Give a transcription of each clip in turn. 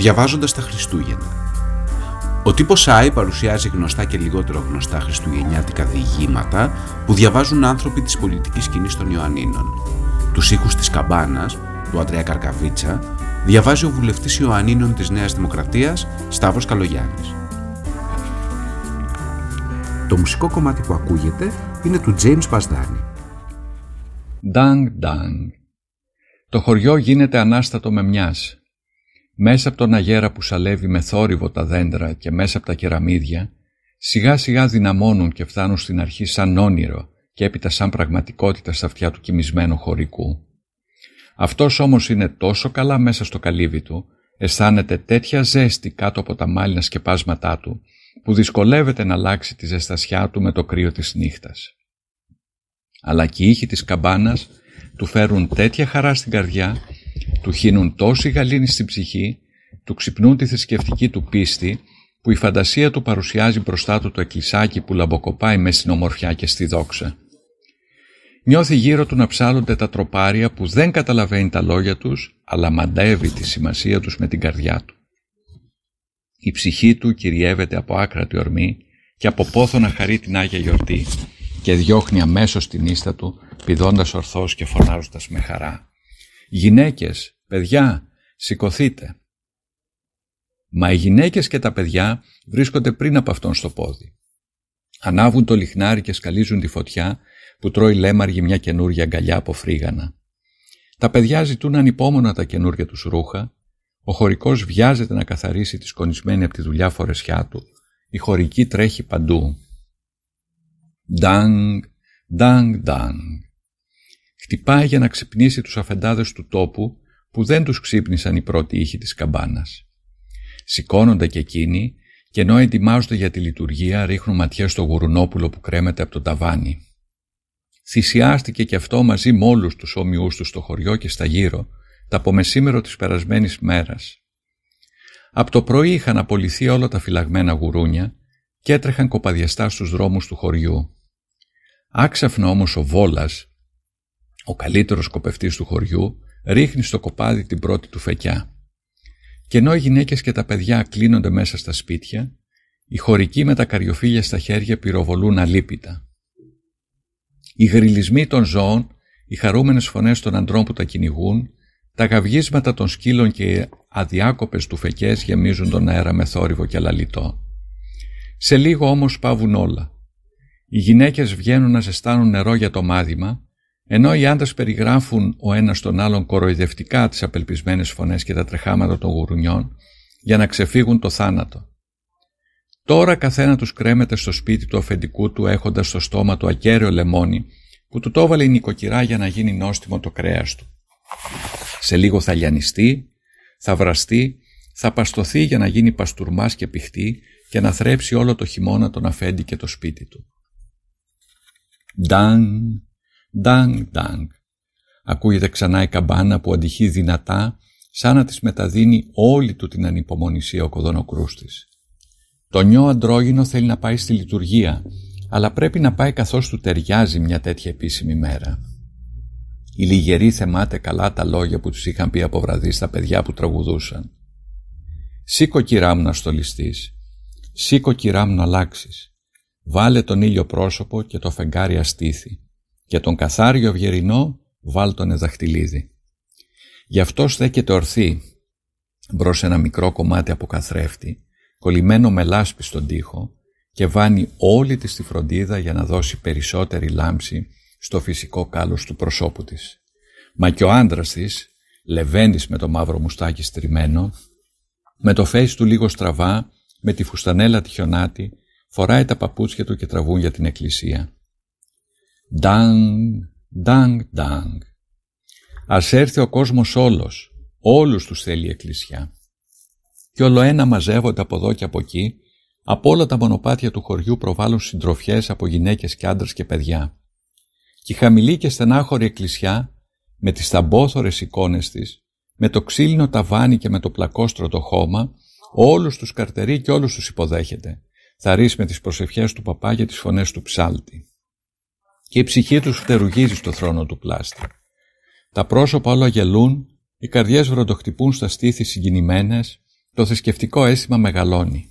διαβάζοντας τα Χριστούγεννα. Ο τύπος Άι παρουσιάζει γνωστά και λιγότερο γνωστά χριστουγεννιάτικα διηγήματα που διαβάζουν άνθρωποι της πολιτικής σκηνής των Ιωαννίνων. Τους ήχους της καμπάνας, του Αντρέα Καρκαβίτσα, διαβάζει ο βουλευτής Ιωαννίνων της Νέας Δημοκρατίας, Σταύρος Καλογιάννης. Το μουσικό κομμάτι που ακούγεται είναι του James Πασδάνη. Ντάγκ, ντάγκ. Το χωριό γίνεται ανάστατο με μιας. Μέσα από τον αγέρα που σαλεύει με θόρυβο τα δέντρα και μέσα από τα κεραμίδια, σιγά σιγά δυναμώνουν και φτάνουν στην αρχή σαν όνειρο και έπειτα σαν πραγματικότητα στα αυτιά του κοιμισμένου χωρικού. Αυτός όμως είναι τόσο καλά μέσα στο καλύβι του, αισθάνεται τέτοια ζέστη κάτω από τα μάλινα σκεπάσματά του, που δυσκολεύεται να αλλάξει τη ζεστασιά του με το κρύο της νύχτας. Αλλά και οι ήχοι της καμπάνας του φέρουν τέτοια χαρά στην καρδιά, του χύνουν τόση γαλήνη στην ψυχή, του ξυπνούν τη θρησκευτική του πίστη, που η φαντασία του παρουσιάζει μπροστά του το εκκλησάκι που λαμποκοπάει μες στην ομορφιά και στη δόξα. Νιώθει γύρω του να ψάλλονται τα τροπάρια που δεν καταλαβαίνει τα λόγια τους, αλλά μαντεύει τη σημασία τους με την καρδιά του. Η ψυχή του κυριεύεται από άκρατη ορμή και από πόθο να χαρεί την Άγια Γιορτή και διώχνει αμέσως την ίστα του, πηδώντας ορθώς και φωνάζοντας με χαρά. «Γυναίκες, παιδιά, σηκωθείτε!» Μα οι γυναίκες και τα παιδιά βρίσκονται πριν από αυτόν στο πόδι. Ανάβουν το λιχνάρι και σκαλίζουν τη φωτιά που τρώει λέμαργη μια καινούργια αγκαλιά από φρίγανα. Τα παιδιά ζητούν ανυπόμονα τα καινούργια τους ρούχα, ο χωρικός βιάζεται να καθαρίσει τη σκονισμένη από τη δουλειά φορεσιά του, η χωρική τρέχει παντού. Ντάγκ, ντάγκ, ντάγκ. Χτυπάει για να ξυπνήσει τους αφεντάδες του τόπου που δεν τους ξύπνησαν οι πρώτοι ήχοι της καμπάνας. Σηκώνονται και εκείνοι και ενώ ετοιμάζονται για τη λειτουργία ρίχνουν ματιές στο γουρουνόπουλο που κρέμεται από το ταβάνι. Θυσιάστηκε και αυτό μαζί με όλους τους όμοιούς τους στο χωριό και στα γύρω, τα απομεσήμερο της περασμένης μέρας. Από το πρωί είχαν απολυθεί όλα τα φυλαγμένα γουρούνια και έτρεχαν κοπαδιαστά στους δρόμους του χωριού. Άξαφνα όμως ο Βόλας, ο καλύτερος κοπευτής του χωριού, ρίχνει στο κοπάδι την πρώτη του φεκιά. Και ενώ οι γυναίκες και τα παιδιά κλείνονται μέσα στα σπίτια, οι χωρικοί με τα καριοφύλια στα χέρια πυροβολούν αλίπητα. Οι γριλισμοί των ζώων, οι χαρούμενες φωνές των αντρών που τα κυνηγούν, τα γαυγίσματα των σκύλων και οι αδιάκοπες του φεκές γεμίζουν τον αέρα με θόρυβο και αλαλιτό. Σε λίγο όμως πάβουν όλα. Οι γυναίκες βγαίνουν να ζεστάνουν νερό για το μάδημα, ενώ οι άντρες περιγράφουν ο ένας τον άλλον κοροϊδευτικά τις απελπισμένες φωνές και τα τρεχάματα των γουρουνιών για να ξεφύγουν το θάνατο. Τώρα καθένα τους κρέμεται στο σπίτι του αφεντικού του έχοντας στο στόμα του ακέραιο λεμόνι που του το έβαλε η νοικοκυρά για να γίνει νόστιμο το κρέας του. Σε λίγο θα λιανιστεί, θα βραστεί, θα παστοθεί για να γίνει παστουρμάς και πηχτή και να θρέψει όλο το χειμώνα τον αφέντη και το σπίτι του. Ντάγκ, ντάγκ, ντάγκ. Ακούγεται ξανά η καμπάνα που αντυχεί δυνατά σαν να της μεταδίνει όλη του την ανυπομονησία ο κοδονοκρούστης. Το νιό αντρόγινο θέλει να πάει στη λειτουργία, αλλά πρέπει να πάει καθώς του ταιριάζει μια τέτοια επίσημη μέρα. Η λιγερή θεμάται καλά τα λόγια που τους είχαν πει από βραδύ στα παιδιά που τραγουδούσαν. Σήκω κυρά μου να στολιστείς, σήκω κυρά μου να αλλάξεις. Βάλε τον ήλιο πρόσωπο και το φεγγάρι αστήθη και τον καθάριο αυγερινό βάλ τον εδαχτυλίδι. Γι' αυτό στέκεται ορθή μπρος ένα μικρό κομμάτι από καθρέφτη κολλημένο με λάσπη στον τοίχο και βάνει όλη της τη φροντίδα για να δώσει περισσότερη λάμψη στο φυσικό κάλος του προσώπου της. Μα και ο άντρας της, λεβέντης με το μαύρο μουστάκι στριμμένο, με το φέις του λίγο στραβά, με τη φουστανέλα τη χιονάτη, φοράει τα παπούτσια του και τραβούν για την εκκλησία. Ντάγκ, ντάγκ, ντάγκ. Ας έρθει ο κόσμος όλος, όλους τους θέλει η εκκλησιά και ολοένα μαζεύονται από εδώ και από εκεί, από όλα τα μονοπάτια του χωριού προβάλλουν συντροφιές από γυναίκες και άντρες και παιδιά. Και η χαμηλή και στενάχωρη εκκλησιά, με τις ταμπόθωρες εικόνες της, με το ξύλινο ταβάνι και με το πλακόστρωτο χώμα, όλους τους καρτερεί και όλους τους υποδέχεται. Θα ρίσει με τις προσευχές του παπά για τις φωνές του ψάλτη. Και η ψυχή τους φτερουγίζει στο θρόνο του πλάστη. Τα πρόσωπα όλα γελούν, οι καρδιές βροντοχτυπούν στα στήθη συγκινημένες, το θρησκευτικό αίσθημα μεγαλώνει.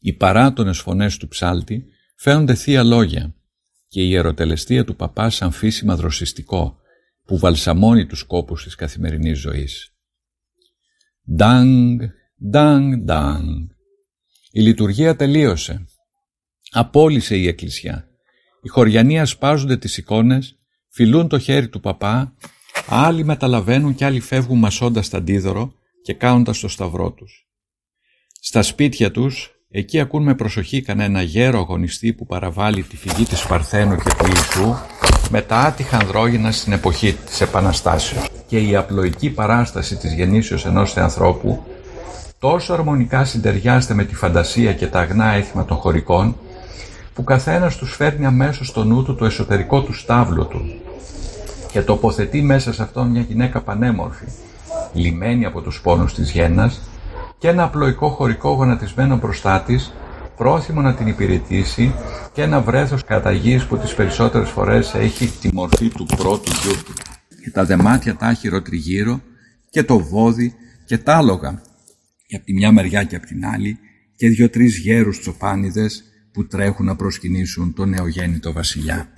Οι παράτονες φωνές του ψάλτη φαίνονται θεία λόγια και η ιεροτελεστία του παπά σαν φύσιμα δροσιστικό που βαλσαμώνει τους κόπους της καθημερινής ζωής. Ντάγκ, ντάγκ, ντάγκ. Η λειτουργία τελείωσε. Απόλυσε η εκκλησιά. Οι χωριανοί ασπάζονται τις εικόνες, φιλούν το χέρι του παπά, άλλοι μεταλαβαίνουν και άλλοι φεύγουν μασώντας τα αντίδωρο και κάνοντας το σταυρό τους. Στα σπίτια τους, εκεί ακούν με προσοχή κανένα γέρο αγωνιστή που παραβάλει τη φυγή της Παρθένου και του Ιησού με τα άτυχα ανδρόγυνα στην εποχή της Επαναστάσεως και η απλοϊκή παράσταση της γεννήσεως ενός θεανθρώπου τόσο αρμονικά συντεριάζεται με τη φαντασία και τα αγνά έθιμα των χωρικών που καθένας τους φέρνει αμέσως στο νου του το εσωτερικό του στάβλο του και τοποθετεί μέσα σε αυτόν μια γυναίκα πανέμορφη, λιμένη από τους πόνους της γέννας και ένα απλοϊκό χωρικό γονατισμένο μπροστά της, πρόθυμο να την υπηρετήσει και ένα βρέθος καταγής που τις περισσότερες φορές έχει τη μορφή του πρώτου γιού του. Και τα δεμάτια τα άχυρο τριγύρω και το βόδι και τα άλογα και από τη μια μεριά και από την άλλη και δύο-τρεις γέρους τσοπάνιδες που τρέχουν να προσκυνήσουν τον νεογέννητο βασιλιά.